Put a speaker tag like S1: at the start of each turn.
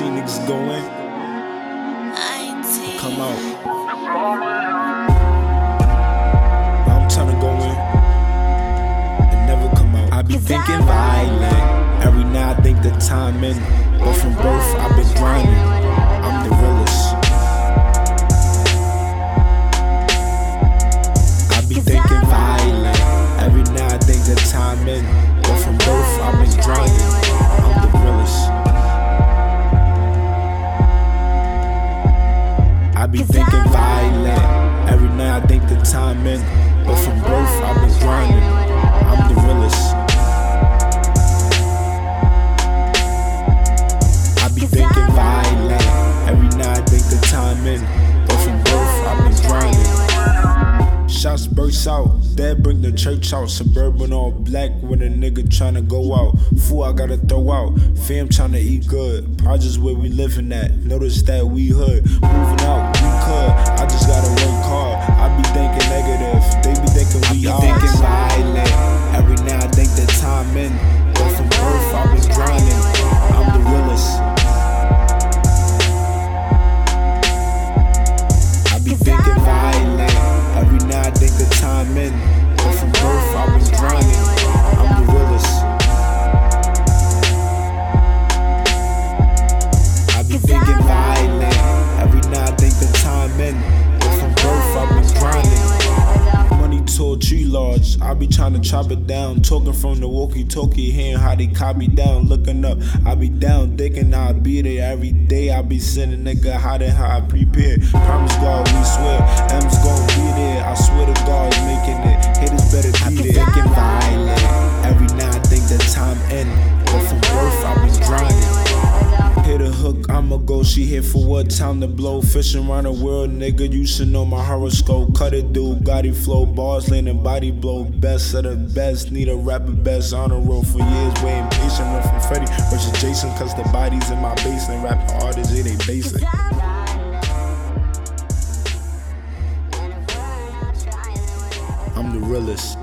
S1: see niggas going, come out. I'm trying to go in and never come out. I be thinking violent. Every night I think the time in. But from birth, I've been grinding. I be thinking violent. Every night I think the time in. But from birth, I've been grinding. I'm the realest. I be thinking violent. Every night I think the time in. But from birth, I've been grinding. Shots burst out, dad bring the church out. Suburban all black when a nigga tryna go out. Fool I gotta throw out, fam tryna eat good. Projects where we living at, notice that we hood. Moving I large. I be trying to chop it down. Talking from the walkie talkie, hearing how they copy down. Looking up, I be down, thinking I'll be there every day. I be sending nigga how and how I prepare. Promise God, we swear. M's gon' be there. I swear to God, making She here for what? Time to blow. Fishing around the world, nigga. You should know my horoscope. Cut it, dude. Gotti flow. Bars, landing body blow. Best of the best. Need a rapper best on the road for years. Waiting patient. Went from Freddy versus Jason. Cause the bodies in my basement. Rapping artists, it ain't basic. I'm the realest.